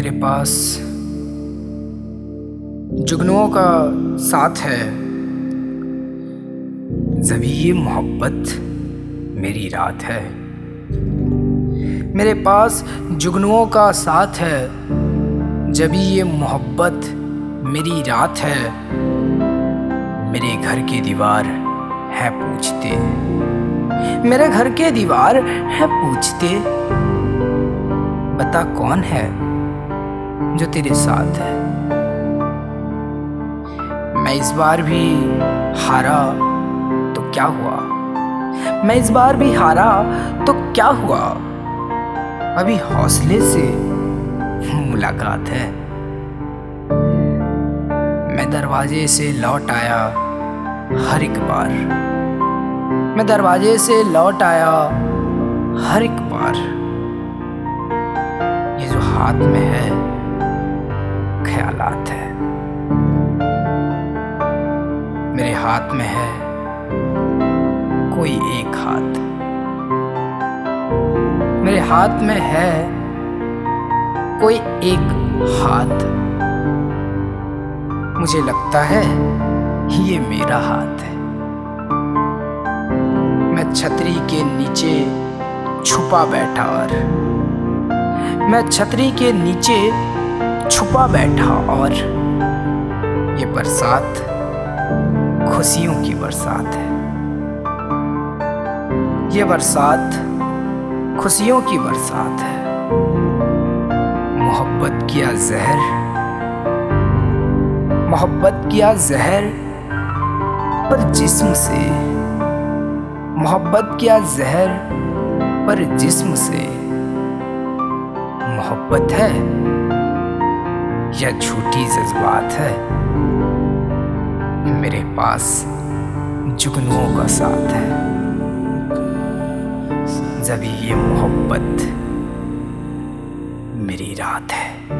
मेरे पास। जुगनुओं का साथ है। जभी ये मोहब्बत मेरी रात है। मेरे पास जुगनुओं का साथ है। जभी ये मोहब्बत मेरी रात है। मेरे घर की दीवार है पूछते। मेरे घर के दीवार है पूछते। बता कौन है? जो तेरे साथ है। मैं इस बार भी हारा तो क्या हुआ? मैं इस बार भी हारा तो क्या हुआ? अभी हौसले से मुलाकात है। मैं दरवाजे से लौट आया हर एक बार। मैं दरवाजे से लौट आया हर एक बार। ये जो हाथ में है ख्यालात है। मेरे हाथ में है कोई एक हाथ। मेरे हाथ में है कोई एक हाथ। मुझे लगता है ये मेरा हाथ है। मैं छतरी के नीचे छुपा बैठा और मैं छतरी के नीचे छुपा बैठा और ये बरसात, खुशियों की बरसात है। ये बरसात, खुशियों की बरसात है। मोहब्बत किया जहर, मोहब्बत किया जहर पर जिस्म से, मोहब्बत किया जहर पर जिस्म से, मोहब्बत है। या झूठी जज्बात है। मेरे पास जुगनुओं का साथ है। जब ये मोहब्बत मेरी रात है।